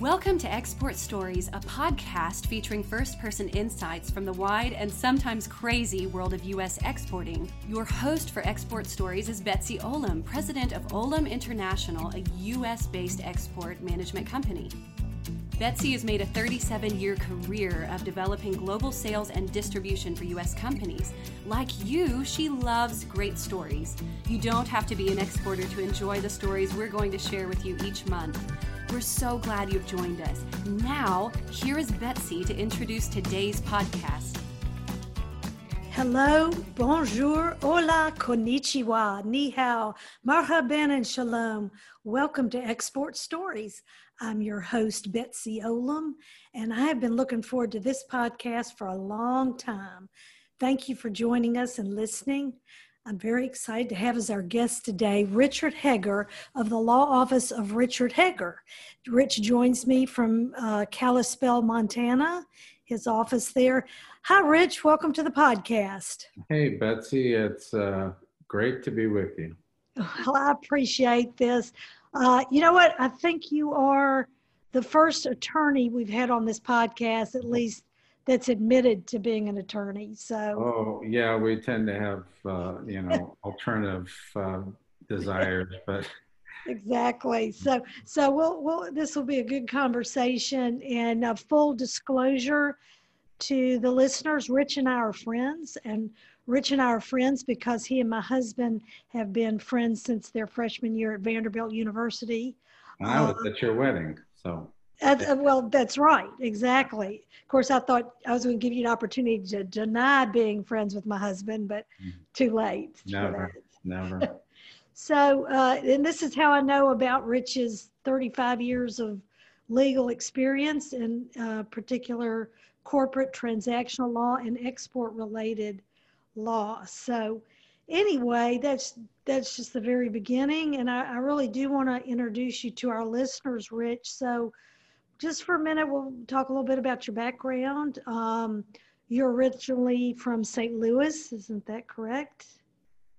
Welcome to Export Stories, a podcast featuring first person insights from the wide and sometimes crazy world of U.S. exporting. Your host for Export Stories is Betsy Olam, president of Olam International, a U.S. based export management company. Betsy has made a 37 year career of developing global sales and distribution for U.S. companies. Like you, she loves great stories. You don't have to be an exporter to enjoy the stories we're going to share with you each month. We're so glad you've joined us. Now, here is Betsy to introduce today's podcast. Hello, bonjour, hola, konnichiwa, ni hao, marhaban, and shalom. Welcome to Export Stories. I'm your host, Betsy Olam, and I have been looking forward to this podcast for a long time. Thank you for joining us and listening. I'm very excited to have as our guest today Richard Heger of the Law Office of Richard Heger. Rich joins me from uh, Kalispell, Montana, his office there. Hi, Rich. Welcome to the podcast. Hey, Betsy. It's uh, great to be with you. Well, I appreciate this. Uh, you know what? I think you are the first attorney we've had on this podcast, at least that's admitted to being an attorney. So, oh yeah, we tend to have uh, you know alternative uh, desires, but exactly. So, so we'll, we'll this will be a good conversation. And uh, full disclosure to the listeners, Rich and I are friends, and Rich and I are friends because he and my husband have been friends since their freshman year at Vanderbilt University. I was uh, at your wedding, so. Uh, well, that's right, exactly. Of course, I thought I was going to give you an opportunity to deny being friends with my husband, but mm-hmm. too late. Never, never. so, uh, and this is how I know about Rich's 35 years of legal experience in uh, particular corporate transactional law and export related law. So, anyway, that's that's just the very beginning, and I, I really do want to introduce you to our listeners, Rich. So just for a minute, we'll talk a little bit about your background. Um, you're originally from St. Louis, isn't that correct?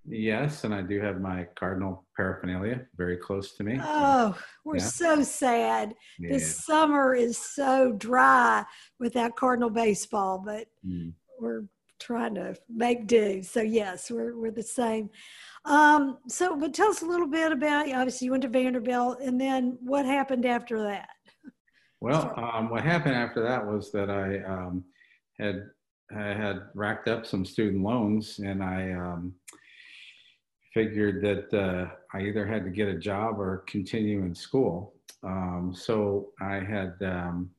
Yes, and I do have my cardinal paraphernalia very close to me. Oh, we're yeah. so sad. Yeah. This summer is so dry without cardinal baseball, but mm. we're trying to make do. So yes, we're we're the same. Um, so, but tell us a little bit about. Obviously, you went to Vanderbilt, and then what happened after that? Well, um, what happened after that was that I um, had I had racked up some student loans, and I um, figured that uh, I either had to get a job or continue in school. Um, so I had um,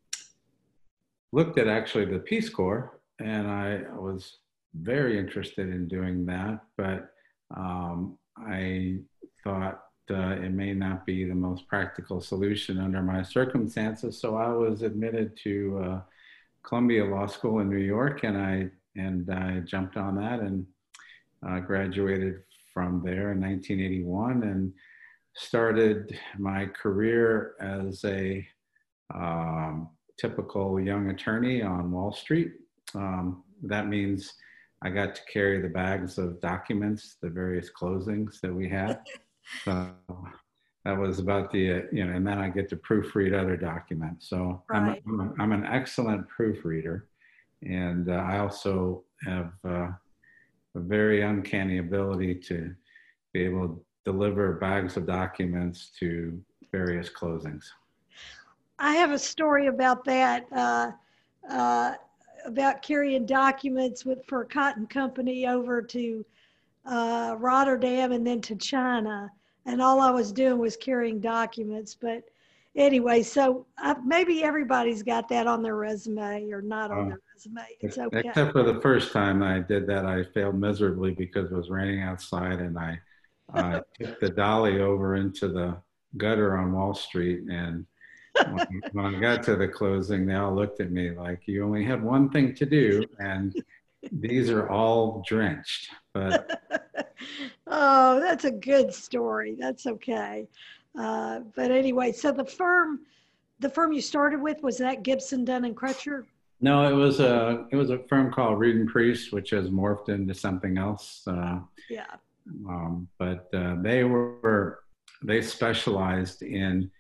looked at actually the Peace Corps, and I was very interested in doing that, but um, I thought uh, it may not be the most practical solution under my circumstances. So I was admitted to uh, Columbia Law School in New York, and I and I jumped on that and uh, graduated from there in 1981 and started my career as a um, typical young attorney on Wall Street. Um, that means I got to carry the bags of documents, the various closings that we had. So that was about the, uh, you know, and then I get to proofread other documents. So right. I'm, I'm, I'm, an excellent proofreader. And uh, I also have uh, a very uncanny ability to be able to deliver bags of documents to various closings. I have a story about that, uh, uh, about carrying documents with, for a cotton company over to uh, Rotterdam and then to China. And all I was doing was carrying documents. But anyway, so I, maybe everybody's got that on their resume or not on uh, their resume. It's okay. Except for the first time I did that, I failed miserably because it was raining outside and I uh, took the dolly over into the gutter on Wall Street. And when, when I got to the closing, they all looked at me like, you only had one thing to do. And these are all drenched. But oh, that's a good story. That's okay. Uh, but anyway, so the firm, the firm you started with was that Gibson Dunn and Crutcher. No, it was a it was a firm called Reid and Priest, which has morphed into something else. Uh, yeah. Um, but uh, they were they specialized in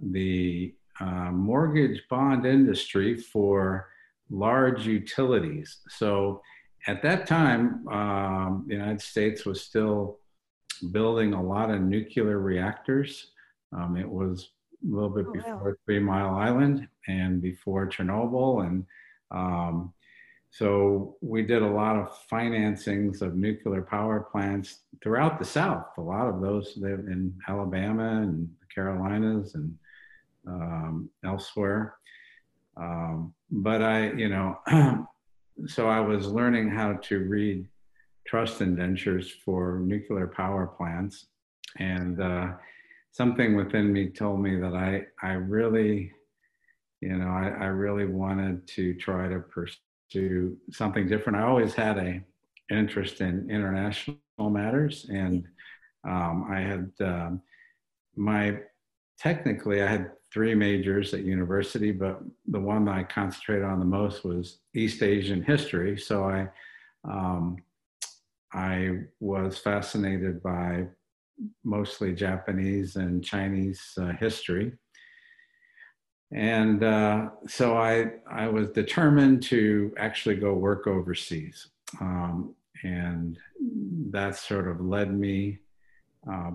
the uh, mortgage bond industry for large utilities. So at that time, um, the United States was still building a lot of nuclear reactors. Um, it was a little bit oh, before wow. Three Mile Island and before Chernobyl. And um, so we did a lot of financings of nuclear power plants throughout the South. A lot of those live in Alabama and the Carolinas and um, elsewhere. Um, but I, you know, so I was learning how to read trust indentures for nuclear power plants. And uh, something within me told me that I, I really, you know, I, I really wanted to try to pursue something different. I always had a interest in international matters, and um, I had um, my technically I had three majors at university, but the one I concentrated on the most was East Asian history. So I um, I was fascinated by mostly Japanese and Chinese uh, history. And uh, so I, I was determined to actually go work overseas. Um, and that sort of led me uh,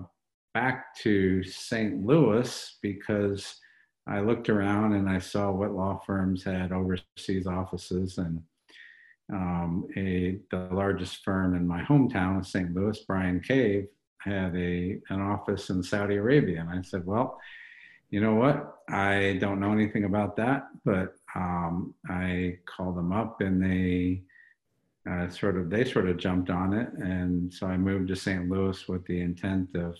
back to St. Louis because I looked around and I saw what law firms had overseas offices and um, a the largest firm in my hometown of St. Louis, Bryan Cave, had a an office in Saudi Arabia, and I said, well, you know what? I don't know anything about that, but um, I called them up, and they uh, sort of they sort of jumped on it, and so I moved to St. Louis with the intent of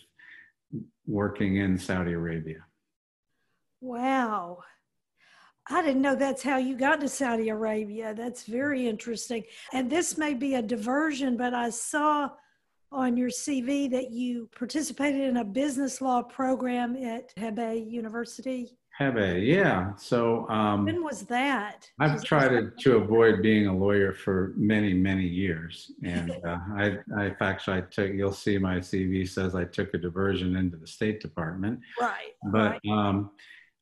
working in Saudi Arabia. Wow. I didn't know that's how you got to Saudi Arabia. That's very interesting. And this may be a diversion, but I saw on your CV that you participated in a business law program at Hebei University. Hebei, yeah. So um, when was that? I've tried to, to avoid being a lawyer for many, many years, and uh, I, I actually I took. You'll see my CV says I took a diversion into the State Department. Right. But right. Um,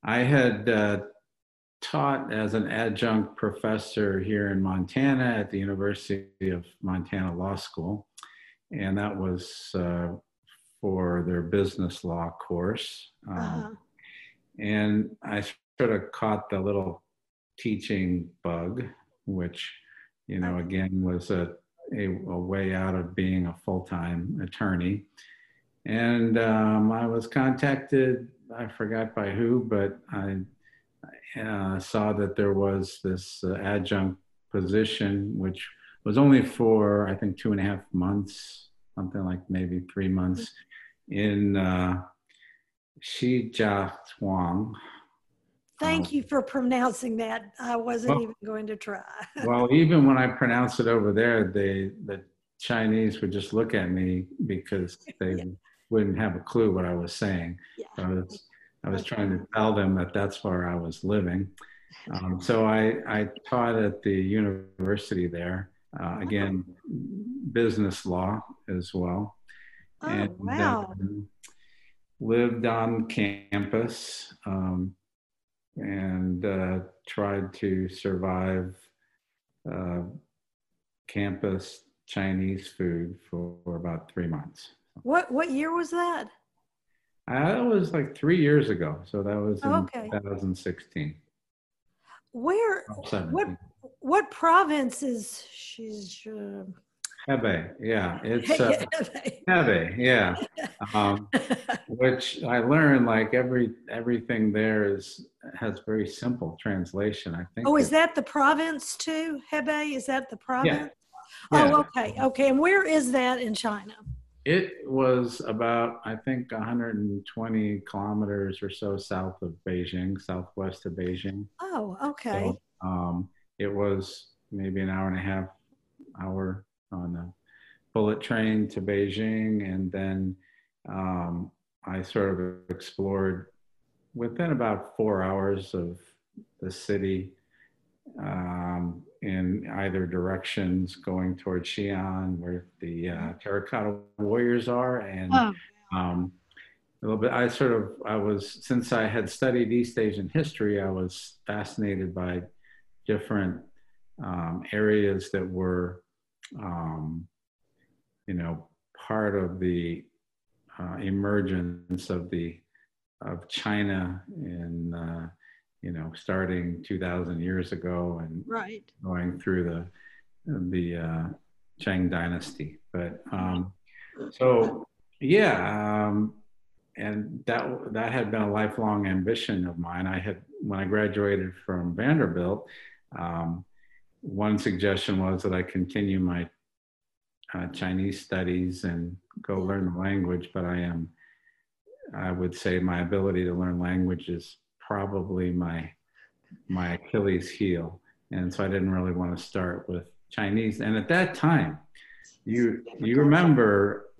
I had uh, taught as an adjunct professor here in Montana at the University of Montana Law School, and that was uh, for their business law course. Um, uh-huh. And I sort of caught the little teaching bug, which, you know, again was a, a, a way out of being a full time attorney. And um, I was contacted, I forgot by who, but I uh, saw that there was this uh, adjunct position, which was only for, I think, two and a half months, something like maybe three months, in uh, Shijiazhuang. Thank um, you for pronouncing that. I wasn't well, even going to try. well, even when I pronounce it over there, they the Chinese would just look at me because they yeah. Wouldn't have a clue what I was saying. Yeah. I was I was trying to tell them that that's where I was living. Um, so I, I taught at the university there, uh, again, business law as well. Oh, and wow. lived on campus um, and uh, tried to survive uh, campus Chinese food for, for about three months. What, what year was that? Uh, that was like three years ago. So that was in okay. 2016. Where, what, what province is she's? Uh... Hebei, yeah, it's uh, Hebei, yeah. Um, which I learned like every everything there is has very simple translation. I think. Oh, is that the province too? Hebei, is that the province? Yeah. Oh, okay, okay. And where is that in China? It was about, I think, 120 kilometers or so south of Beijing, southwest of Beijing. Oh, okay. So, um, it was maybe an hour and a half hour on a bullet train to Beijing. And then um, I sort of explored within about four hours of the city. Um, in either directions going towards Xi'an, where the uh, terracotta warriors are, and oh. um, little bit. I sort of, I was, since I had studied East Asian history, I was fascinated by different um, areas that were, um, you know, part of the uh, emergence of the of China in uh, you know starting 2,000 years ago and right. going through the the uh, Qing dynasty. But um, so yeah, um, and that that had been a lifelong ambition of mine. I had when I graduated from Vanderbilt. Um, one suggestion was that I continue my uh, Chinese studies and go learn the language, but I am, I would say my ability to learn language is probably my, my Achilles heel. And so I didn't really want to start with Chinese. And at that time, you, you remember,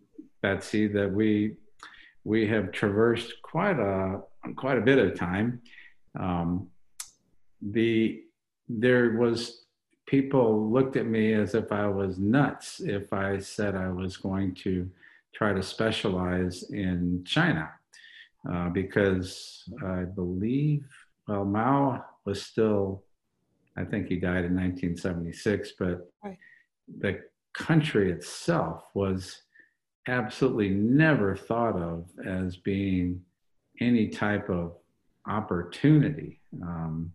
Betsy, that we, we have traversed quite a, quite a bit of time. Um, the, there was people looked at me as if I was nuts if I said I was going to try to specialize in China. Uh, because I believe, well, Mao was still, I think he died in 1976, but right. the country itself was absolutely never thought of as being any type of opportunity. Um,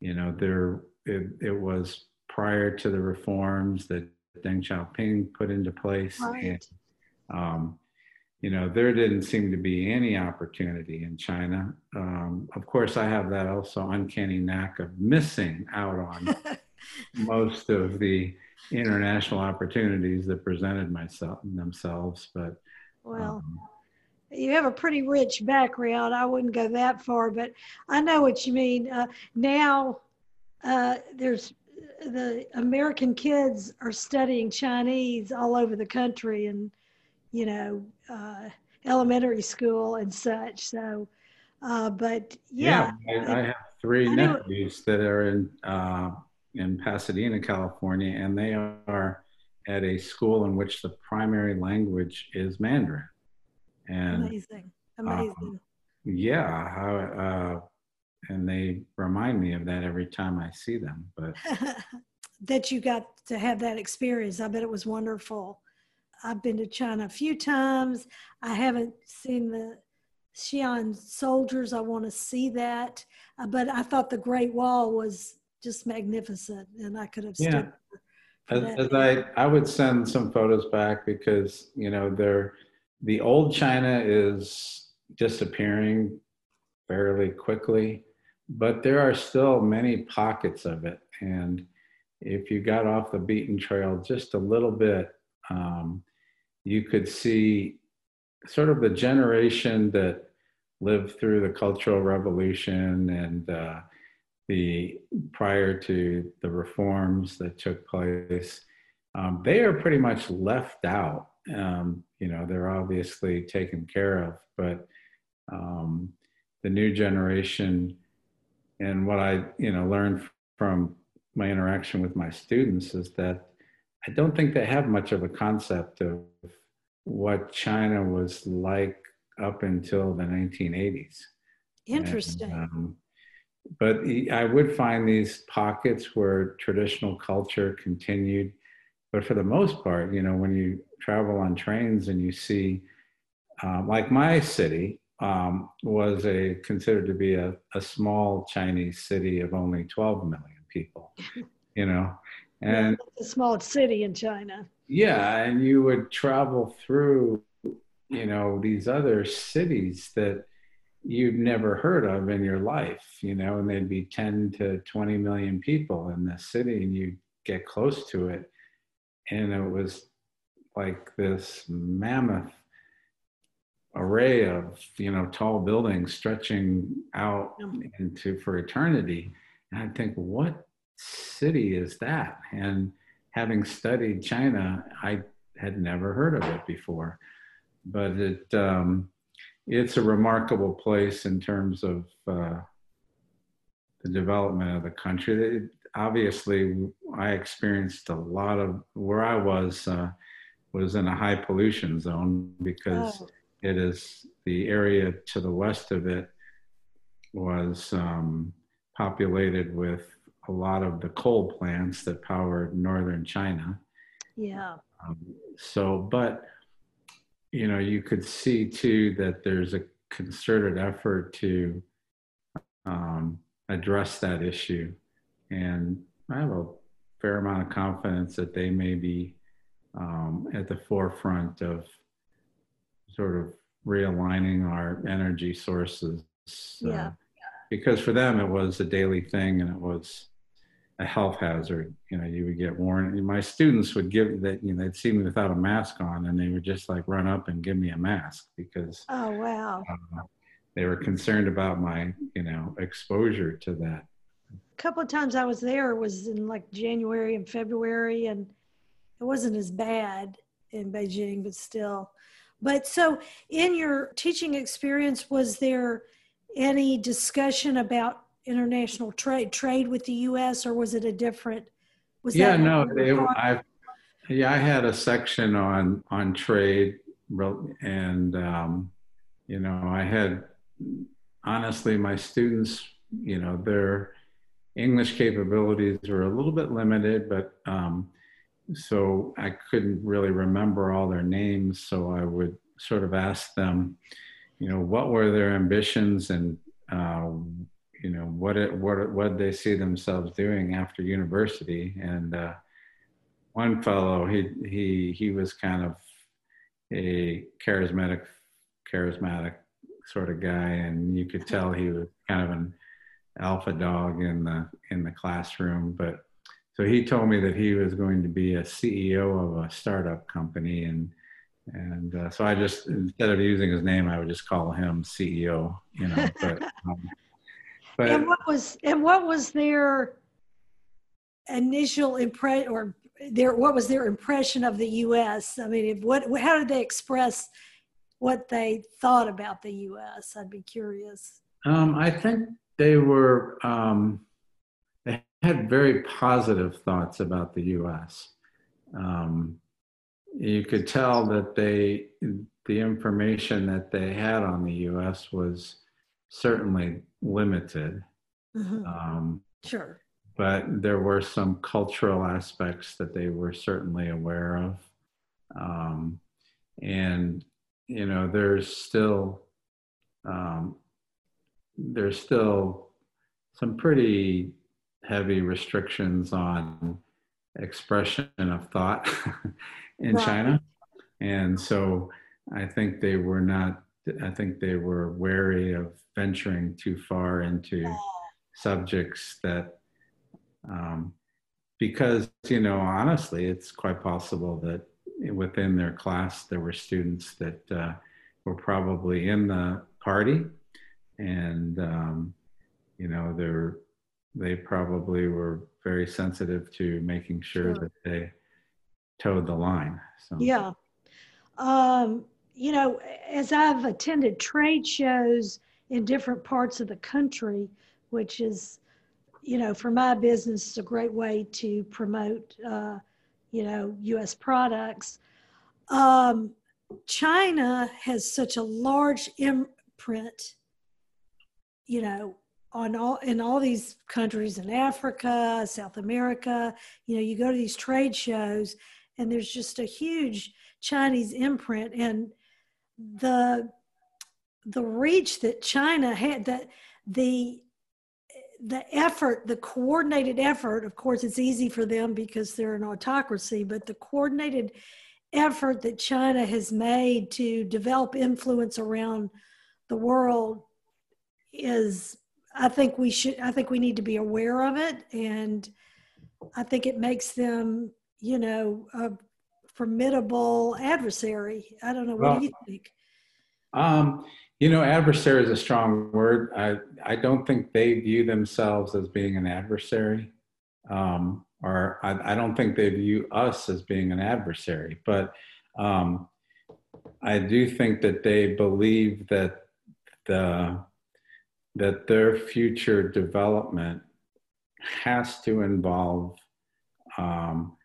you know, there it, it was prior to the reforms that Deng Xiaoping put into place. Right. And, um, you know, there didn't seem to be any opportunity in China. Um, of course, I have that also uncanny knack of missing out on most of the international opportunities that presented myself themselves. But well, um, you have a pretty rich background. I wouldn't go that far, but I know what you mean. Uh, now uh, there's the American kids are studying Chinese all over the country and, you know, uh, elementary school and such. So, uh, but yeah. yeah I, I, have three I nephews that are in, uh, in Pasadena, California, and they are at a school in which the primary language is Mandarin. And, amazing. Amazing. Um, yeah. How, uh, and they remind me of that every time I see them. But that you got to have that experience, I bet it was wonderful. I've been to China a few times. I haven't seen the Xi'an soldiers. I want to see that, uh, but I thought the Great Wall was just magnificent, and I could have yeah. As, as I, I would send some photos back because you know they're the old China is disappearing fairly quickly but there are still many pockets of it. And if you got off the beaten trail just a little bit, um, you could see sort of the generation that lived through the Cultural Revolution and uh, the prior to the reforms that took place. Um, they are pretty much left out. Um, you know, they're obviously taken care of, but um, the new generation and what I, you know, learned from my interaction with my students is that I don't think they have much of a concept of what China was like up until the 1980s. Interesting. And, um, but I would find these pockets where traditional culture continued. But for the most part, you know, when you travel on trains and you see, um, like my city, um, was a considered to be a, a small Chinese city of only 12 million people, you know, and yeah, a small city in China. Yeah, and you would travel through, you know, these other cities that you'd never heard of in your life, you know, and they'd be 10 to 20 million people in the city, and you get close to it, and it was like this mammoth array of you know tall buildings stretching out mm. into for eternity. And i think what city is that? And having studied china i had never heard of it before. But it um, it's a remarkable place in terms of uh, the development of the country. It, obviously i experienced a lot of where i was uh, was in a high pollution zone because oh. it is the area to the west of it was um, populated with a lot of the coal plants that powered northern China. Yeah. Um, so, but you know, you could see too that there's a concerted effort to um, address that issue, and I have a fair amount of confidence that they may be um, at the forefront of sort of realigning our energy sources. Uh, yeah. Because for them, it was a daily thing and it was a health hazard. You know, you would get warned. My students would give that, you know, they'd see me without a mask on and they would just like run up and give me a mask because. Oh, wow. Uh, they were concerned about my, you know, exposure to that. A couple of times I was there was in like January and February, and it wasn't as bad in Beijing, but still. But so, in your teaching experience, was there any discussion about international trade, trade with the U.S., or was it a different? Was yeah, no, they, I, yeah, I had a section on on trade, and um, you know, I had honestly my students, you know, their English capabilities were a little bit limited, but um, so I couldn't really remember all their names. So I would sort of ask them, you know, what were their ambitions and uh, you know what it what what they see themselves doing after university. And uh, one fellow, he he he was kind of a charismatic charismatic sort of guy, and you could tell he was kind of an alpha dog in the in the classroom. But so he told me that he was going to be a CEO of a startup company, and and uh, so I just instead of using his name, I would just call him CEO. You know, but. Um, but and what was and what was their initial impression or their what was their impression of the U.S. I mean, if what how did they express what they thought about the U.S. I'd be curious. Um, I think they were um, they had very positive thoughts about the U.S. Um, you could tell that they the information that they had on the U.S. was certainly limited. Mm-hmm. Um, sure. But there were some cultural aspects that they were certainly aware of. Um, and, you know, there's still, um, there's still some pretty heavy restrictions on expression of thought in right. China. And so I think they were not, I think they were wary of venturing too far into subjects that, um, because, you know, honestly, it's quite possible that within their class there were students that uh, were probably in the party and, um, you know, they're, they probably were very sensitive to making sure, sure. that they toed the line. So. Yeah. Um, you know, as I've attended trade shows in different parts of the country, which is, you know, for my business, a great way to promote, uh, you know, U.S. products. Um, China has such a large imprint, you know, on all in all these countries in Africa, South America. You know, you go to these trade shows, and there's just a huge Chinese imprint, and the the reach that China had, that the the effort, the coordinated effort, of course, it's easy for them because they're an autocracy, but the coordinated effort that China has made to develop influence around the world is, I think we should, I think we need to be aware of it. And I think it makes them, you know, a formidable adversary. I don't know. What well, do you think? Um, you know, adversary is a strong word. I, I don't think they view themselves as being an adversary, um, or I, I, don't think they view us as being an adversary. But um, I do think that they believe that the that their future development has to involve um,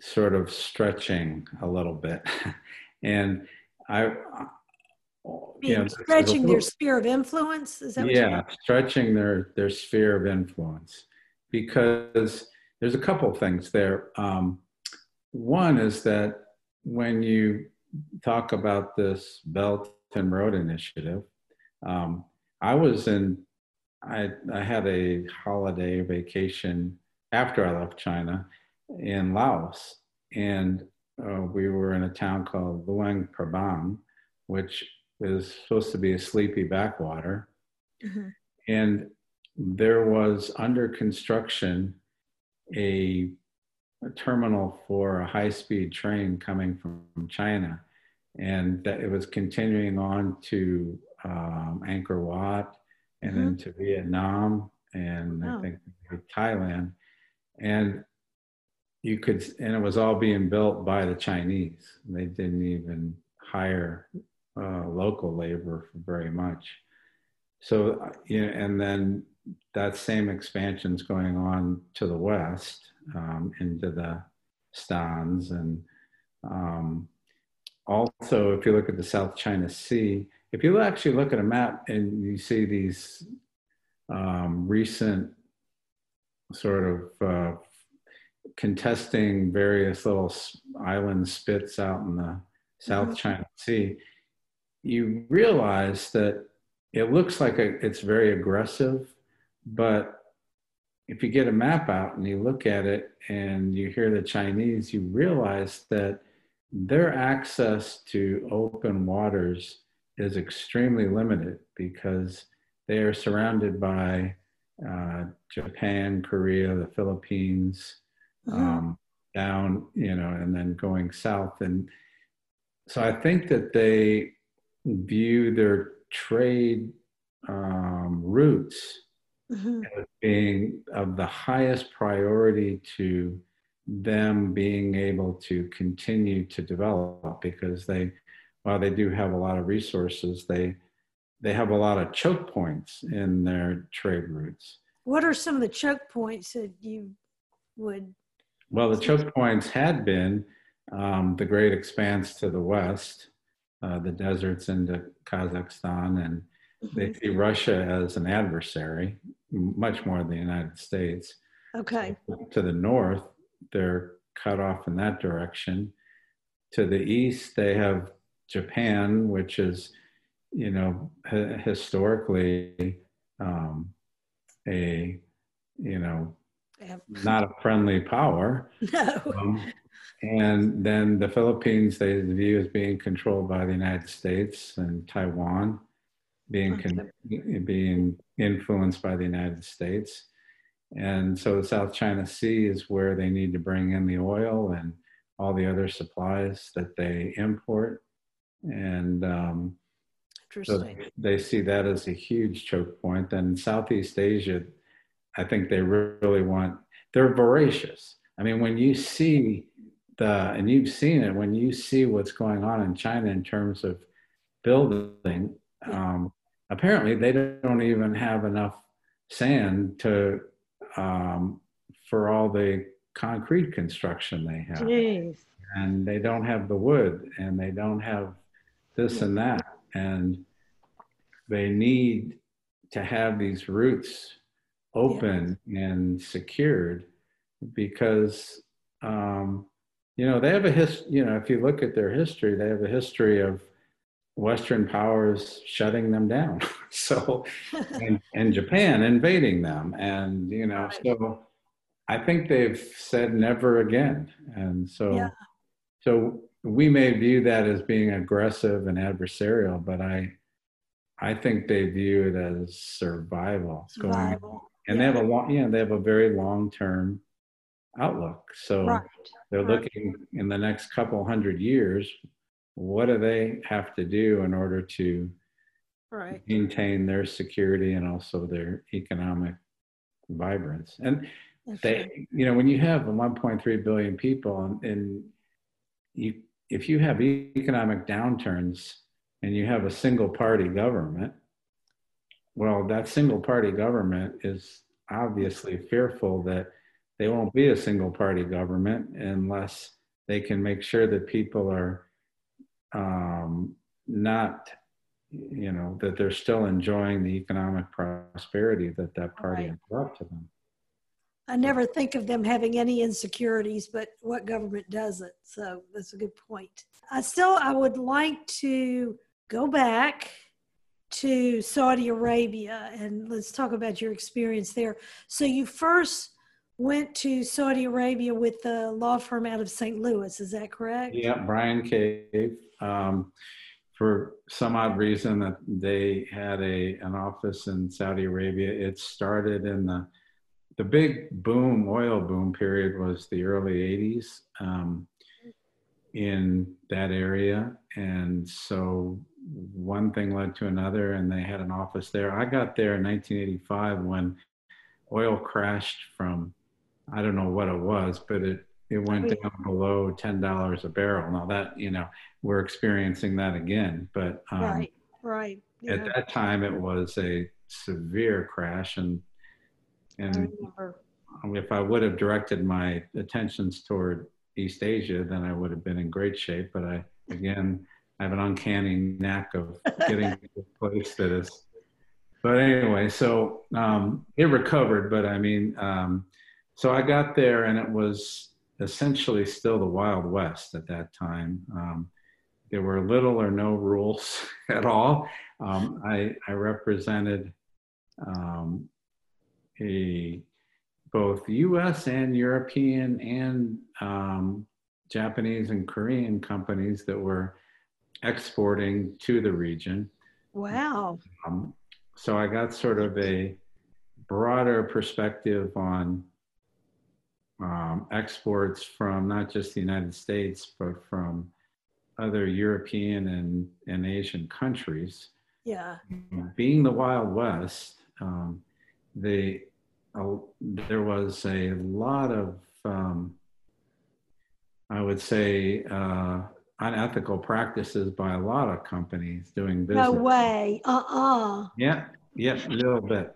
sort of stretching a little bit, and I you know, stretching little, their sphere of influence. Is that yeah, stretching their their sphere of influence because there's a couple things there. Um, one is that when you talk about this Belt and Road Initiative, um, I was in, I, I had a holiday vacation after I left China in Laos. And uh, we were in a town called Luang Prabang, which is supposed to be a sleepy backwater. Mm-hmm. And there was under construction a, a terminal for a high speed train coming from, from China. And that it was continuing on to um, Angkor Wat and mm-hmm. then to Vietnam and I think Thailand. And you could, and it was all being built by the Chinese. They didn't even hire uh, local labor for very much. So, you know, and then that same expansion is going on to the west um, into the Stans. And um, also, if you look at the South China Sea, if you actually look at a map and you see these um, recent sort of uh, contesting various little island spits out in the South mm-hmm. China Sea, you realize that it looks like a, it's very aggressive, but if you get a map out and you look at it and you hear the Chinese, you realize that their access to open waters is extremely limited because they are surrounded by uh, Japan, Korea, the Philippines. Um, down, you know, and then going south. And so I think that they view their trade um, routes mm-hmm. as being of the highest priority to them being able to continue to develop because they, while they do have a lot of resources, they they have a lot of choke points in their trade routes. What are some of the choke points that you would? Well, the choke points had been um, the great expanse to the west, uh, the deserts into Kazakhstan, and mm-hmm. they see Russia as an adversary, much more than the United States. Okay. To the north, they're cut off in that direction. To the east, they have Japan, which is you know, h- historically um, a, you know, not a friendly power. No. Um, and then the Philippines, they view as being controlled by the United States, and Taiwan being being influenced by the United States. And so the South China Sea is where they need to bring in the oil and all the other supplies that they import. And um, So they see that as a huge choke point. And Southeast Asia, I think they really want, they're voracious. I mean, when you see the, and you've seen it, when you see what's going on in China in terms of building, um, apparently they don't even have enough sand to, um, for all the concrete construction they have. Jeez. And they don't have the wood and they don't have this and that and they need to have these routes open and secured because um, you know they have a his you know if you look at their history they have a history of western powers shutting them down so and, and japan invading them and you know right. so i think they've said never again and so yeah. so we may view that as being aggressive and adversarial, but I I think they view it as survival. Survival. Going, and yeah. they have a long, yeah, they have a very long term outlook. So right. they're right. looking in the next couple hundred years, what do they have to do in order to right. maintain their security and also their economic vibrance? And That's they, right. you know, when you have 1.3 billion people and, and you if you have economic downturns and you have a single party government, well, that single party government is obviously fearful that they won't be a single party government unless they can make sure that people are um, not you know, that they're still enjoying the economic prosperity that that party right. brought to them. I never think of them having any insecurities, but what government doesn't. So that's a good point. I still, I would like to go back to Saudi Arabia and let's talk about your experience there. So you first went to Saudi Arabia with the law firm out of St. Louis, is that correct? Yeah, Bryan Cave. Um, for some odd reason that they had a an office in Saudi Arabia. It started in the the big boom, oil boom period was the early 80s um, in that area. And so one thing led to another, and they had an office there. I got there in 1985 when oil crashed from, I don't know what it was, but it, it went down below $10 a barrel. Now that, you know, we're experiencing that again, but um, right, right. Yeah. At that time, it was a severe crash, and and if I would have directed my attentions toward East Asia, then I would have been in great shape. But I, again, I have an uncanny knack of getting to a place that is. But anyway, so um, it recovered. But I mean, um, so I got there, and it was essentially still the Wild West at that time. Um, there were little or no rules at all. Um, I, I represented um, a both U.S. and European and um, Japanese and Korean companies that were exporting to the region. Wow. Um, so I got sort of a broader perspective on um, exports from not just the United States, but from other European and, and Asian countries. Yeah. Being the Wild West, um, the uh, there was a lot of, um, I would say, uh, unethical practices by a lot of companies doing business. No way. Uh-uh. Yeah. Yeah. A little bit.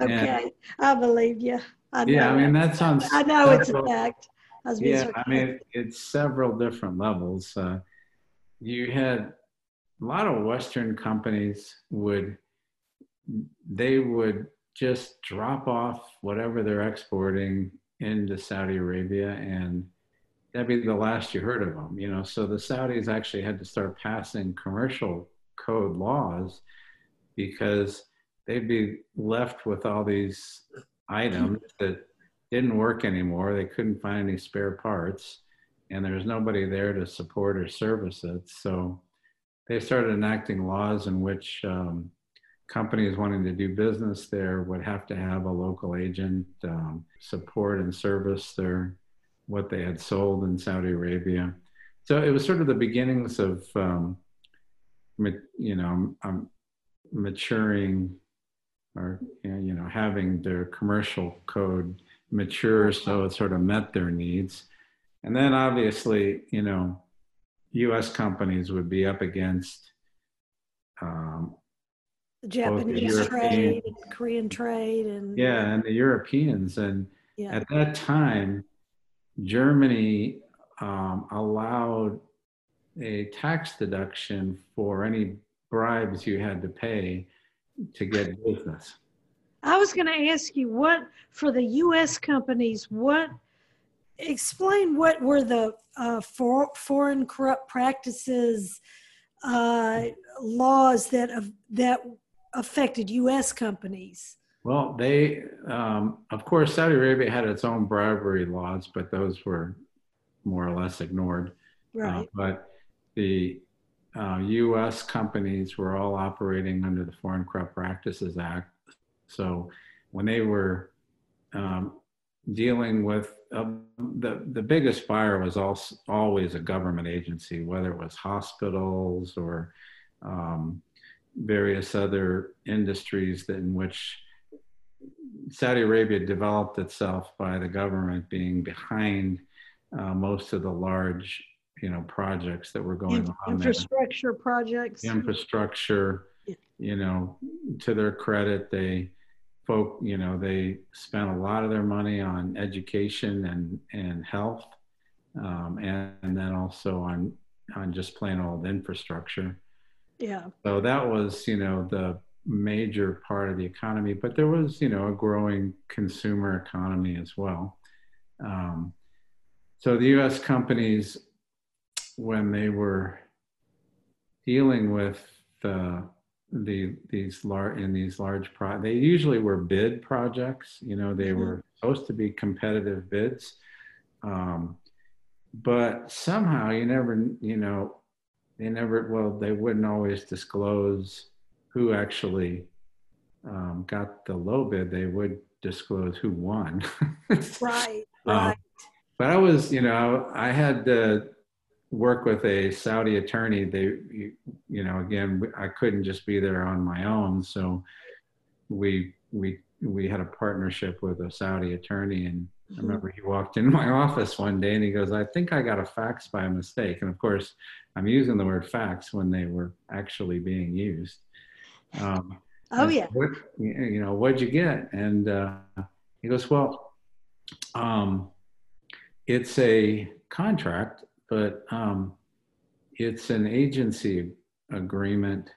Okay. And, I believe you. I yeah. I mean, that sounds. I know it's a fact. yeah. I mean, it's several different levels. Uh, you had a lot of Western companies would, they would just drop off whatever they're exporting into Saudi Arabia and that'd be the last you heard of them, you know. So the Saudis actually had to start passing commercial code laws because they'd be left with all these items that didn't work anymore. They couldn't find any spare parts, and there was nobody there to support or service it. So they started enacting laws in which um, companies wanting to do business there would have to have a local agent um, support and service their what they had sold in Saudi Arabia. So it was sort of the beginnings of um, you know um, maturing or you know having their commercial code mature so it sort of met their needs and then obviously you know us companies would be up against um, the Japanese trade, Korean trade, and yeah, and the Europeans. And yeah. at that time, Germany um, allowed a tax deduction for any bribes you had to pay to get business. I was going to ask you what for the U.S. companies. What explain what were the uh, for, foreign corrupt practices uh, laws that that affected U.S. companies? Well, they, um, of course, Saudi Arabia had its own bribery laws, but those were more or less ignored. Uh, right. Uh, but the uh, U.S. companies were all operating under the Foreign Corrupt Practices Act. So when they were um, dealing with uh, the the biggest buyer was also always a government agency, whether it was hospitals or um, various other industries that in which Saudi Arabia developed itself by the government being behind uh, most of the large, you know, projects that were going In, on. Infrastructure there. projects. Infrastructure, yeah. you know, to their credit, they folk, you know, they spent a lot of their money on education and and health, um, and, and then also on on just plain old infrastructure. Yeah. So that was, you know, the major part of the economy, but there was, you know, a growing consumer economy as well. Um, so the US companies, when they were dealing with the, the these large in these large pro they usually were bid projects you know they mm-hmm. were supposed to be competitive bids um, but somehow you never you know they never well they wouldn't always disclose who actually um, got the low bid they would disclose who won right um, right but i was you know i had to work with a saudi attorney they you, you know again i couldn't just be there on my own so we we we had a partnership with a saudi attorney and I mm-hmm. remember he walked into my office one day and he goes, I think I got a fax by mistake. And of course, I'm using the word fax when they were actually being used. Um, oh, yeah. What, you know, what'd you get? And uh, he goes, Well, um, it's a contract, but um, it's an agency agreement.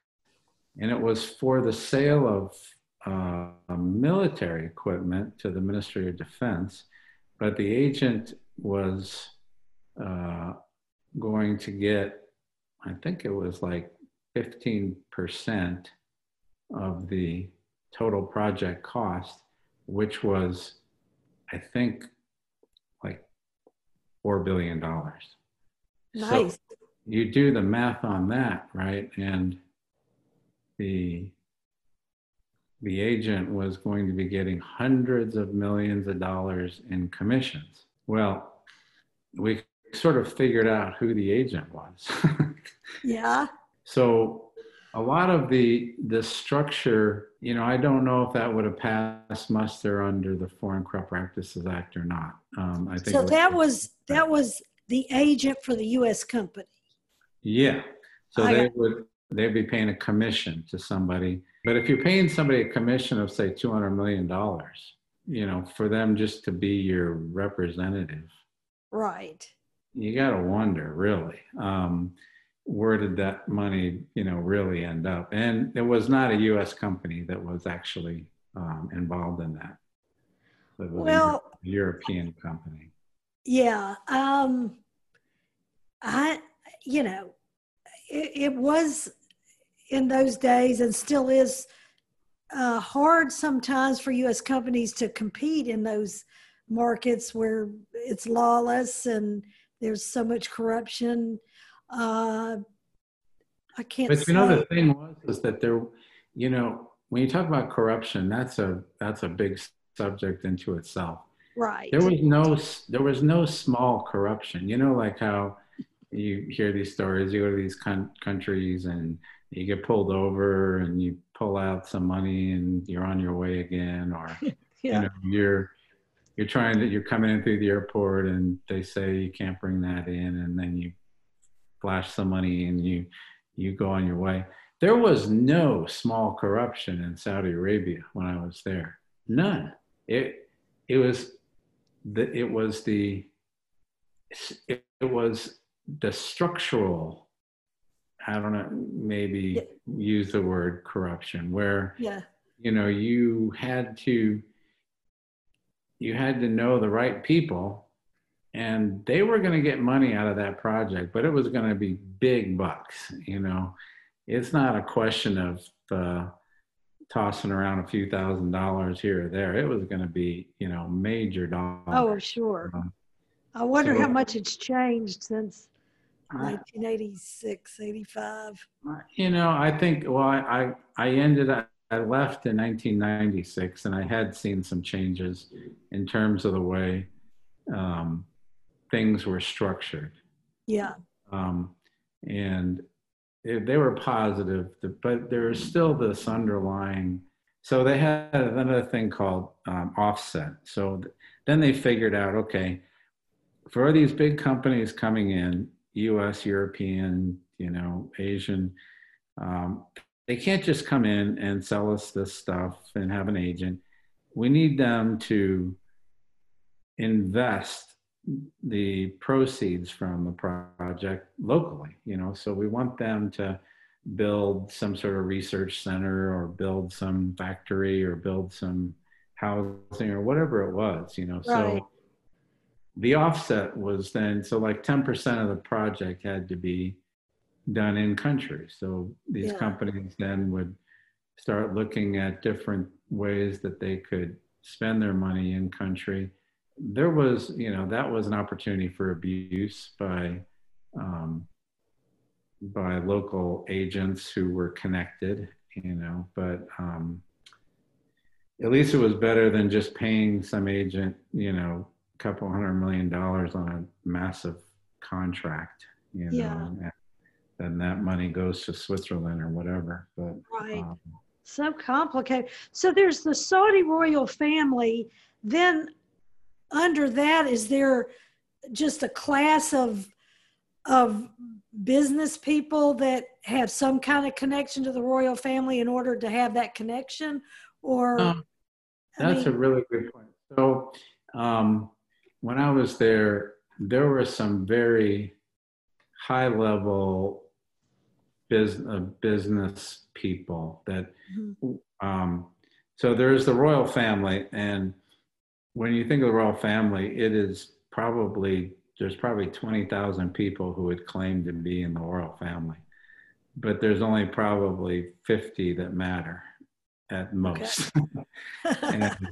And it was for the sale of uh, military equipment to the Ministry of Defense but the agent was uh, going to get, I think it was like 15% of the total project cost, which was, I think, like $4 billion. Nice. So you do the math on that, right? And the the agent was going to be getting hundreds of millions of dollars in commissions. Well, we sort of figured out who the agent was. yeah. So a lot of the the structure, you know, I don't know if that would have passed muster under the Foreign Corrupt Practices Act or not. Um, I think so. that was that was the agent for the U.S. company. Yeah. So I they would they'd be paying a commission to somebody but if you're paying somebody a commission of say two hundred million dollars, you know, for them just to be your representative, right? You got to wonder, really, um, where did that money, you know, really end up? And it was not a U.S. company that was actually um, involved in that. It was well, a European company. Yeah, um, I, you know, it, it was in those days and still is uh, hard sometimes for U.S. companies to compete in those markets where it's lawless and there's so much corruption. Uh, I can't. But you know, the thing was is that there, you know, when you talk about corruption, that's a that's a big subject into itself. Right. There was no there was no small corruption. You know, like how you hear these stories. You go to these con- countries and you get pulled over and you pull out some money and you're on your way again or yeah. you know you're you're trying to you're coming in through the airport and they say you can't bring that in and then you flash some money and you you go on your way there was no small corruption in saudi arabia when i was there none it it was the it was the it, it was the structural I don't know, maybe yeah. use the word corruption, where yeah. you know you had to you had to know the right people, and they were going to get money out of that project, but it was going to be big bucks. You know, it's not a question of uh, tossing around a few thousand dollars here or there. It was going to be you know major dollars. Oh, sure. Um, I wonder so, how much it's changed since 1986, 85. You know, I think, well, I, I ended, I left in 1996 and I had seen some changes in terms of the way um, things were structured. Yeah. Um, and it, they were positive, but there was still this underlying. So they had another thing called um, offset. So th- then they figured out, okay, for these big companies coming in, US, European, you know, Asian. Um, they can't just come in and sell us this stuff and have an agent. We need them to invest the proceeds from the project locally, you know, so we want them to build some sort of research center or build some factory or build some housing or whatever it was, you know. Right. So the offset was then so like 10% of the project had to be done in country. So these yeah. companies then would start looking at different ways that they could spend their money in country. There was, you know, that was an opportunity for abuse by um, by local agents who were connected, you know, but um, at least it was better than just paying some agent, you know, a couple hundred million dollars on a massive contract, you know, yeah. and then that money goes to Switzerland or whatever. But right. Um, so complicated. So there's the Saudi royal family. Then under that, is there just a class of of business people that have some kind of connection to the royal family in order to have that connection or um, that's mean, a really good point so um, when i was there there were some very high level business, uh, business people that mm-hmm. um, so there's the royal family and when you think of the royal family it is probably there's probably 20,000 people who would claim to be in the royal family, but there's only probably 50 that matter at most. Okay. and,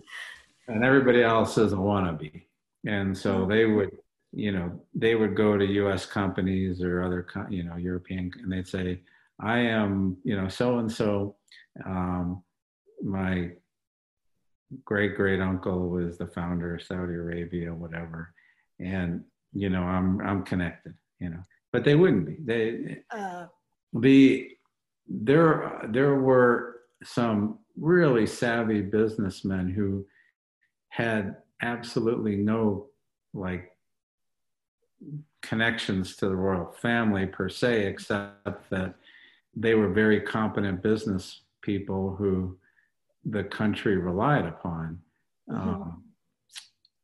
and, everybody else is a wannabe. And so oh. they would, you know, they would go to US companies or other, you know, European, and they'd say, I am, you know, so and so. My great great uncle was the founder of Saudi Arabia, whatever. And you know i'm i'm connected you know but they wouldn't be they uh, the there there were some really savvy businessmen who had absolutely no like connections to the royal family per se except that they were very competent business people who the country relied upon mm-hmm. um,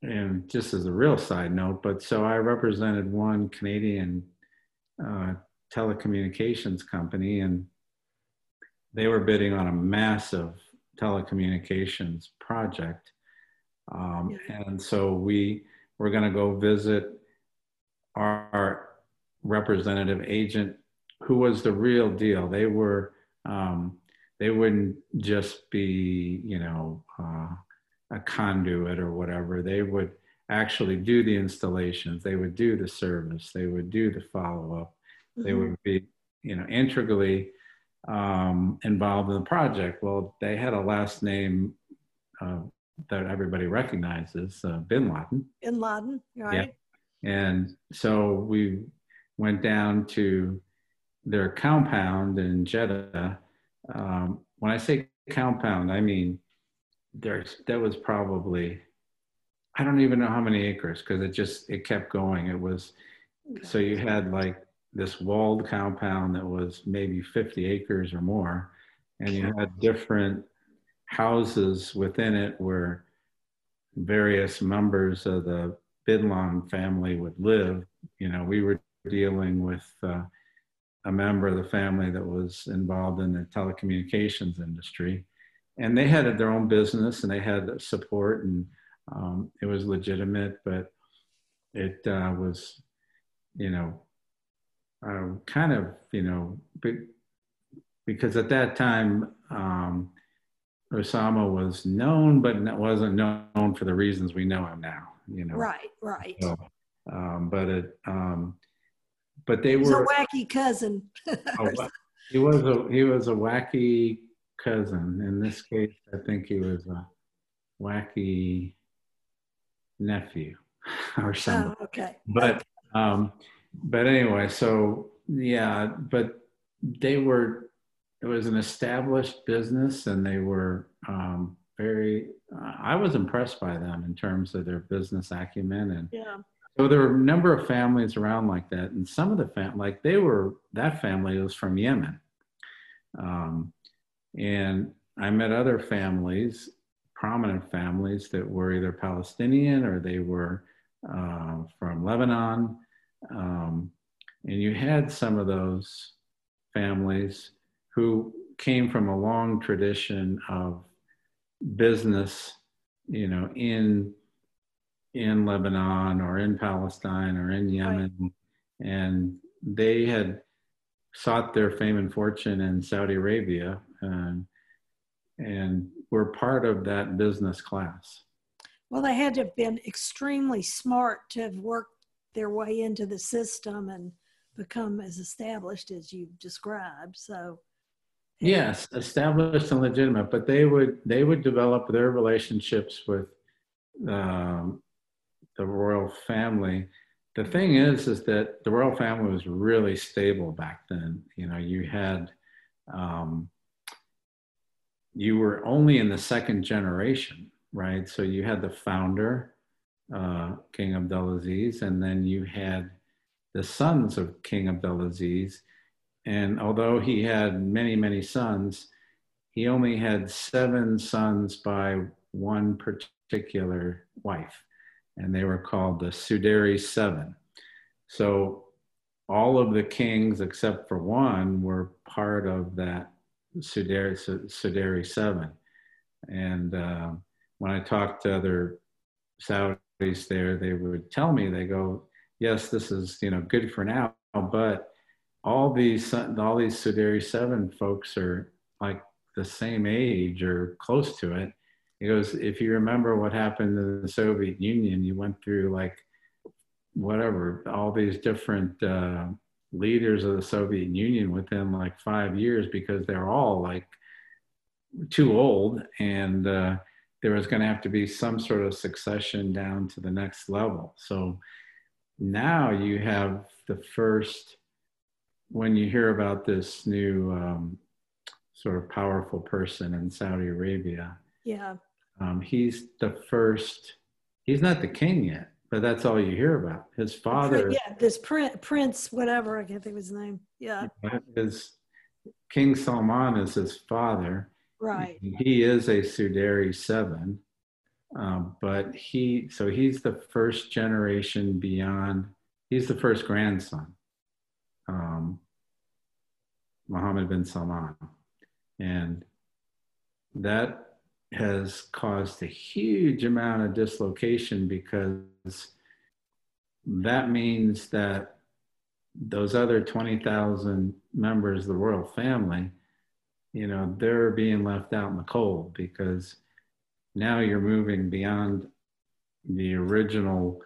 and just as a real side note, but so I represented one Canadian uh, telecommunications company, and they were bidding on a massive telecommunications project. Um, yeah. And so we were going to go visit our representative agent, who was the real deal. They were, um, they wouldn't just be, you know, uh, a conduit or whatever. They would actually do the installations. They would do the service. They would do the follow up. Mm-hmm. They would be, you know, integrally um, involved in the project. Well, they had a last name uh, that everybody recognizes, uh, Bin Laden. Bin Laden, right? Yeah. And so we went down to their compound in Jeddah. Um, when I say compound, I mean there's that was probably I don't even know how many acres because it just it kept going. It was so you had like this walled compound that was maybe 50 acres or more, and you had different houses within it where various members of the Bin Laden family would live. You know, we were dealing with uh, a member of the family that was involved in the telecommunications industry and they had their own business and they had support and um, it was legitimate, but it uh, was, you know, uh, kind of, you know, because at that time, um, Osama was known, but wasn't known for the reasons we know him now. You know, right, right. So, um, but it, um, but they were a wacky cousin. he was a he was a wacky cousin. In this case, I think he was a wacky nephew or something. Oh, okay. But um, but anyway, so yeah, but they were. It was an established business, and they were um, very. Uh, I was impressed by them in terms of their business acumen, and yeah. So there were a number of families around like that, and some of the fam like they were that family was from Yemen. Um, and I met other families, prominent families that were either Palestinian or they were uh, from Lebanon. Um, and you had some of those families who came from a long tradition of business, you know, in in Lebanon or in Palestine or in Yemen, right. and they had sought their fame and fortune in Saudi Arabia, and, and were part of that business class. Well, they had to have been extremely smart to have worked their way into the system and become as established as you've described. So, yes, established and legitimate, but they would they would develop their relationships with um, the royal family. The thing is, is that the royal family was really stable back then. You know, you had um, you were only in the second generation, right? So you had the founder, uh, King Abdulaziz, and then you had the sons of King Abdulaziz. And although he had many, many sons, he only had seven sons by one particular wife, and they were called the Sudairi Seven. So all of the kings except for one were part of that Sudairi, Sudairi Seven. And uh, when I talked to other Saudis there, they would tell me, they go, yes, this is you know good for now, but all these all these Sudairi Seven folks are like the same age or close to it. He goes, if you remember what happened in the Soviet Union, you went through like whatever all these different uh, leaders of the Soviet Union within like five years because they're all like too old and uh, there was going to have to be some sort of succession down to the next level. So now you have the first, when you hear about this new um, sort of powerful person in Saudi Arabia. Yeah. Um, he's the first, he's not the king yet, but that's all you hear about. His father. Yeah, this prince, prince, whatever, I can't think of his name. Yeah. His King Salman is his father. Right. He is a Sudairi seven. Um, but he, so he's the first generation beyond, he's the first grandson, um, Mohammed bin Salman. And that has caused a huge amount of dislocation because that means that those other 20,000 members of the royal family, you know, they're being left out in the cold because now you're moving beyond the original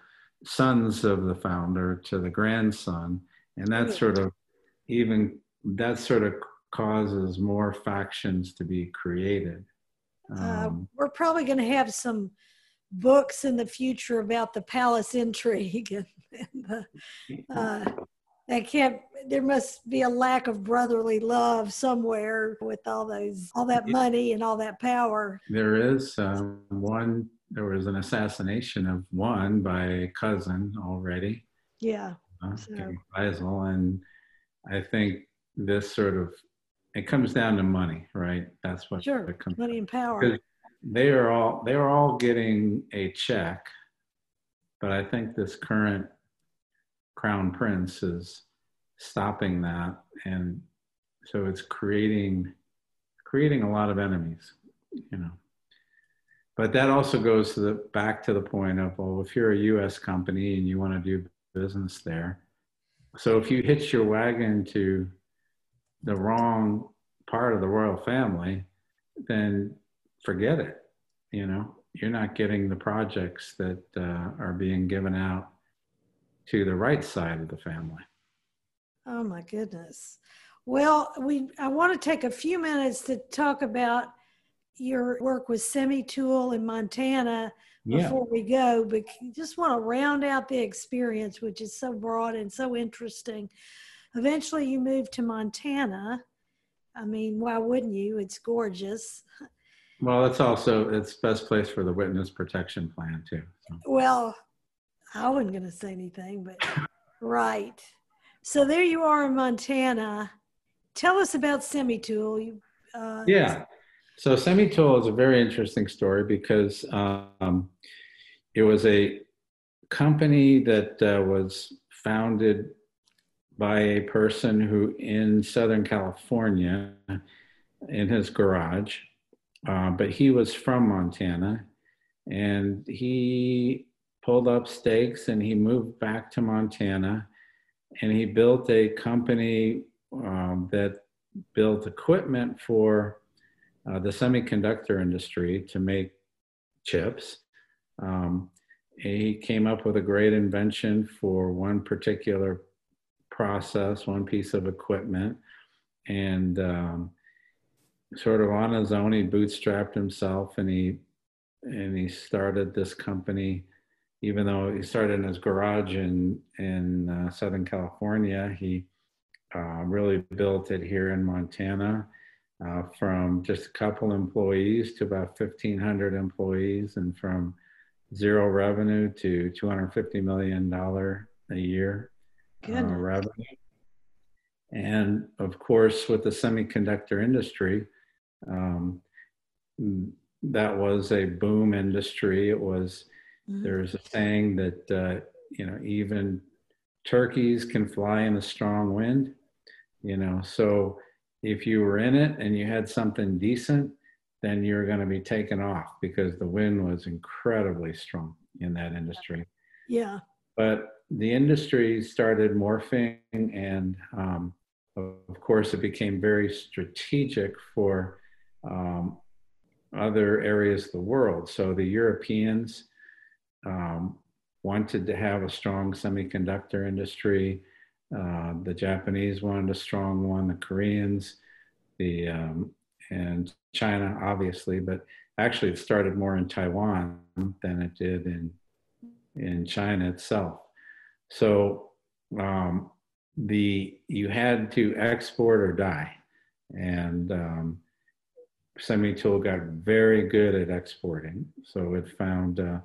sons of the founder to the grandson. And that sort of even that sort of causes more factions to be created um, we're probably going to have some books in the future about the palace intrigue and, and the, uh, I can't. There must be a lack of brotherly love somewhere with all those, all that money and all that power. There is um, one. There was an assassination of one by a cousin already. Yeah. Uh, so. Faisal, and I think this sort of it comes down to money, right? That's what sure. it comes money and power. They are all they are all getting a check, but I think this current crown prince is stopping that and so it's creating creating a lot of enemies you know but that also goes to the back to the point of well if you're a us company and you want to do business there so if you hitch your wagon to the wrong part of the royal family then forget it you know you're not getting the projects that uh, are being given out to the right side of the family. Oh my goodness. Well, we I want to take a few minutes to talk about your work with Semitool in Montana before yeah. we go, but just want to round out the experience, which is so broad and so interesting. Eventually, you moved to Montana. I mean, why wouldn't you? It's gorgeous. Well, it's also it's best place for the witness protection plan too. So. Well, I wasn't going to say anything, but right. So there you are in Montana. Tell us about Semitool. You, uh, yeah. So Semitool is a very interesting story because um, it was a company that uh, was founded by a person who in Southern California in his garage, uh, but he was from Montana and he pulled up stakes and he moved back to Montana and he built a company um, that built equipment for uh, the semiconductor industry to make chips. Um, he came up with a great invention for one particular process, one piece of equipment, and um, sort of on his own, he bootstrapped himself and he and he started this company. Even though he started in his garage in in uh, Southern California, he uh, really built it here in Montana. Uh, from just a couple employees to about 1,500 employees, and from zero revenue to $250 million a year uh, revenue. And of course, with the semiconductor industry, um, that was a boom industry. It was, mm-hmm. there's a saying that, uh, you know, even turkeys can fly in a strong wind, you know, so if you were in it and you had something decent, then you're going to be taken off because the wind was incredibly strong in that industry. Yeah. But the industry started morphing, and um, of course, it became very strategic for um, other areas of the world. So the Europeans um, wanted to have a strong semiconductor industry. Uh, the Japanese wanted a strong one. The Koreans, the um, and China, obviously, but actually it started more in Taiwan than it did in in China itself. So um, the you had to export or die, and um, Semitool got very good at exporting. So it found uh,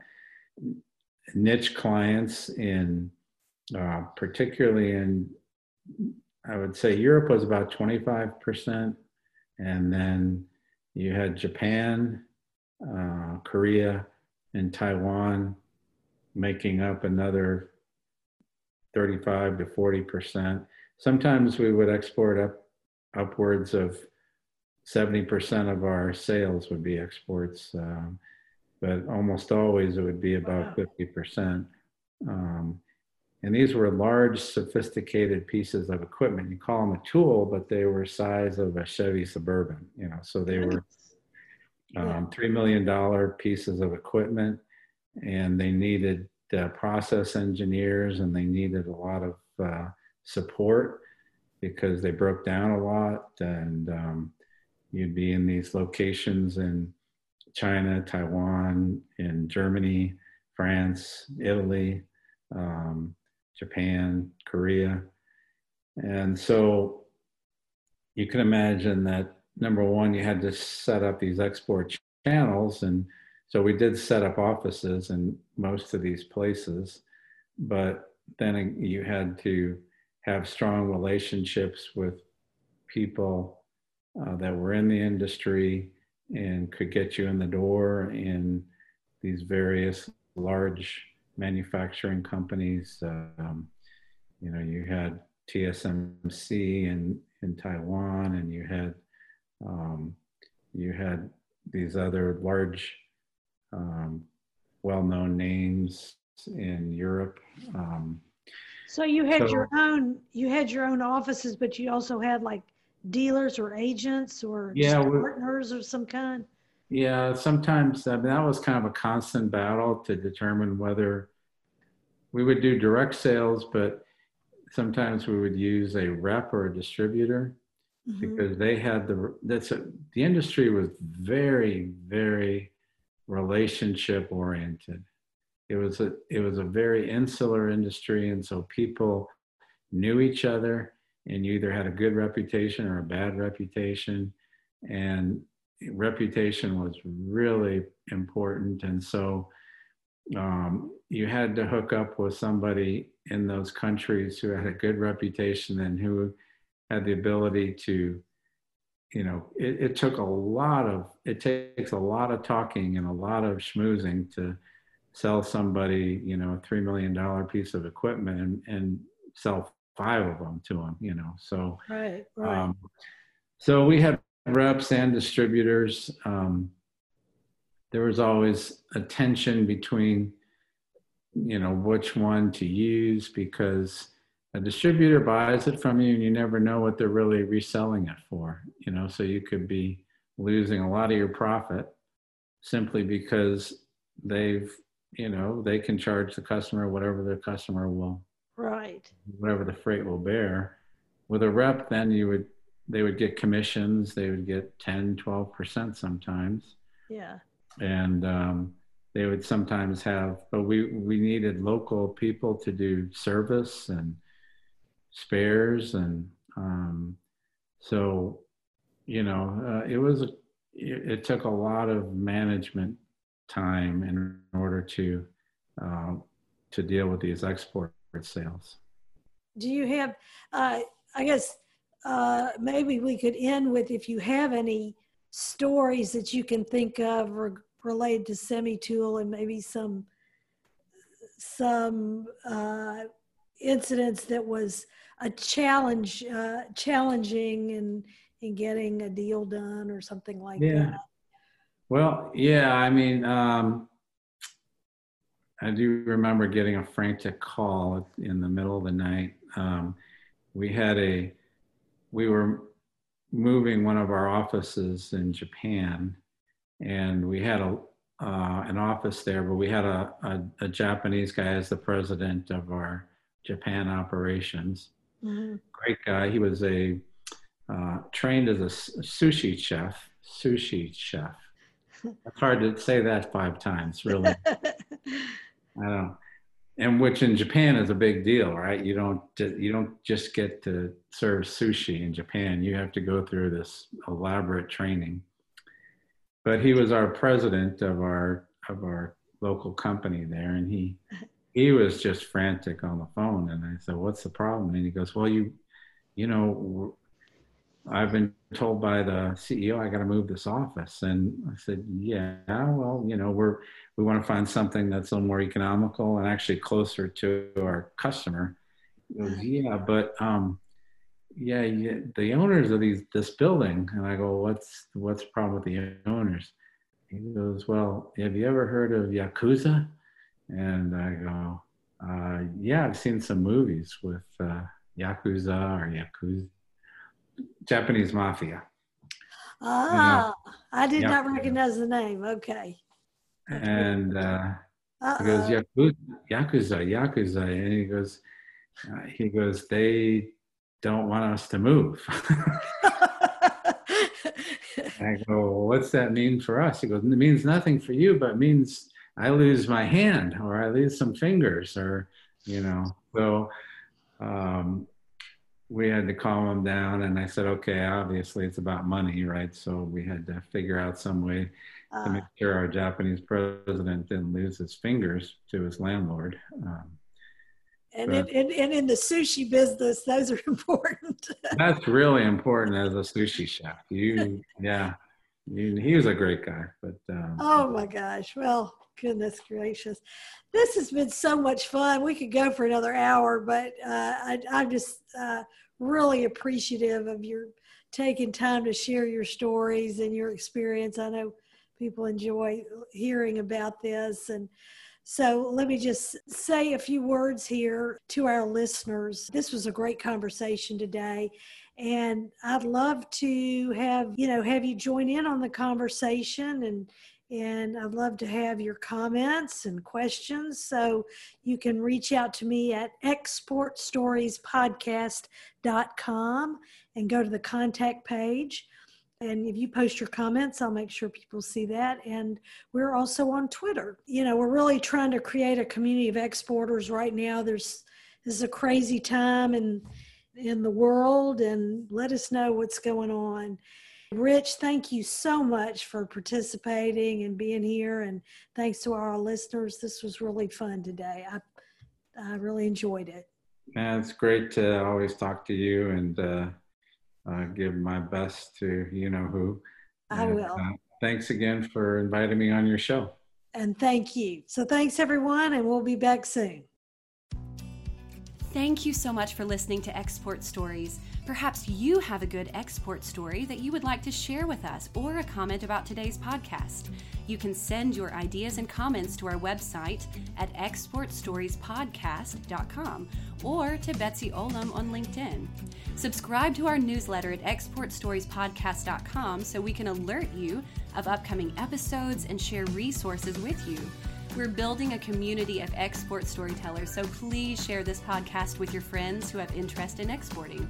niche clients in, uh, particularly in, I would say Europe was about 25%, and then you had Japan, uh, Korea, and Taiwan making up another 35 to 40 percent. Sometimes we would export up upwards of 70 percent of our sales would be exports, um, but almost always it would be about 50 percent. Um, and these were large, sophisticated pieces of equipment. You call them a tool, but they were size of a Chevy Suburban. You know, so they were um, three million dollar pieces of equipment, and they needed uh, process engineers and they needed a lot of uh, support because they broke down a lot and um, you'd be in these locations in China, Taiwan, in Germany, France, Italy, um, Japan, Korea. And so you can imagine that number one, you had to set up these export channels and so we did set up offices in most of these places, but then you had to have strong relationships with people uh, that were in the industry and could get you in the door in these various large manufacturing companies. Um, you know, you had TSMC in, in Taiwan, and you had um, you had these other large um, well-known names in Europe. Um, so you had so, your own, you had your own offices, but you also had like dealers or agents or yeah, partners of some kind. Yeah, sometimes I mean, that was kind of a constant battle to determine whether we would do direct sales, but sometimes we would use a rep or a distributor mm-hmm. because they had the that's a, the industry was very very relationship oriented. It was a it was a very insular industry, and so people knew each other, and you either had a good reputation or a bad reputation, and reputation was really important, and so um, you had to hook up with somebody in those countries who had a good reputation and who had the ability to you know, it, it, took a lot of, it takes a lot of talking and a lot of schmoozing to sell somebody, you know, a $3 million piece of equipment and, and sell five of them to them, you know. So, right, right. Um, so we had reps and distributors. Um, there was always a tension between, you know, which one to use because a distributor buys it from you and you never know what they're really reselling it for, you know, so you could be losing a lot of your profit simply because they've, you know, they can charge the customer whatever the customer will, right, whatever the freight will bear. With a rep, then you would, they would get commissions, they would get 10, 12% sometimes. Yeah. And, um, they would sometimes have, but we, we needed local people to do service and spares. And um, so, you know, uh, it was, it, it, took a lot of management time in order to, uh, to deal with these export sales. Do you have, uh, I guess, uh, maybe we could end with if you have any stories that you can think of re- related to Semitool and maybe some some uh, incidents that was a challenge, uh, challenging in in getting a deal done or something like yeah. that. Well, yeah, I mean, um, I do remember getting a frantic call in the middle of the night. Um, we had a, we were moving one of our offices in Japan, and we had a uh, an office there, but we had a, a, a Japanese guy as the president of our Japan operations. Mm-hmm. Great guy. He was a uh, trained as a sushi chef. Sushi chef. It's hard to say that five times, really. I don't. And which in Japan is a big deal, right? You don't you don't just get to serve sushi in Japan. You have to go through this elaborate training. But he was our president of our of our local company there, and he he was just frantic on the phone and i said what's the problem? And he goes well you you know i've been told by the ceo i got to move this office. And i said yeah well you know we're we want to find something that's a little more economical and actually closer to our customer. He goes yeah but um yeah, yeah the owners of these this building. And i go what's what's the problem with the owners? He goes well have you ever heard of yakuza and I go, uh, yeah, I've seen some movies with uh, Yakuza or Yakuza, Japanese mafia. Ah, you know, I did Yakuza. not recognize the name. Okay. and uh, he goes, Yakuza, Yakuza, Yakuza. And he goes, uh, he goes, they don't want us to move. I go, well, what's that mean for us? He goes, it means nothing for you, but it means I lose my hand or I lose some fingers or, you know, so um, we had to calm him down. And I said, okay, obviously it's about money, right? So we had to figure out some way uh, to make ah. sure our Japanese president didn't lose his fingers to his landlord. Um, and, in, and, and in the sushi business, those are important. that's really important as a sushi chef. You, yeah, you, he was a great guy. But um, oh my gosh, well, goodness gracious. This has been so much fun. We could go for another hour, but uh, I, am just uh, really appreciative of your taking time to share your stories and your experience. I know people enjoy hearing about this. And so let me just say a few words here to our listeners. This was a great conversation today and I'd love to have you know have you join in on the conversation and and I'd love to have your comments and questions. So you can reach out to me at exportstoriespodcast.com and go to the contact page. And if you post your comments, I'll make sure people see that. And we're also on Twitter. You know, we're really trying to create a community of exporters right now. There's this is a crazy time in in the world, and let us know what's going on. Rich, thank you so much for participating and being here. And thanks to our listeners. This was really fun today. I, I really enjoyed it. Yeah, it's great to always talk to you and uh, uh, give my best to you know who. I and, will. Uh, thanks again for inviting me on your show. And thank you. So thanks everyone, and we'll be back soon. Thank you so much for listening to Export Stories. Perhaps you have a good export story that you would like to share with us or a comment about today's podcast. You can send your ideas and comments to our website at exportstoriespodcast.com or to Betsy Olam on LinkedIn. Subscribe to our newsletter at exportstoriespodcast.com so we can alert you of upcoming episodes and share resources with you. We're building a community of export storytellers, so please share this podcast with your friends who have interest in exporting.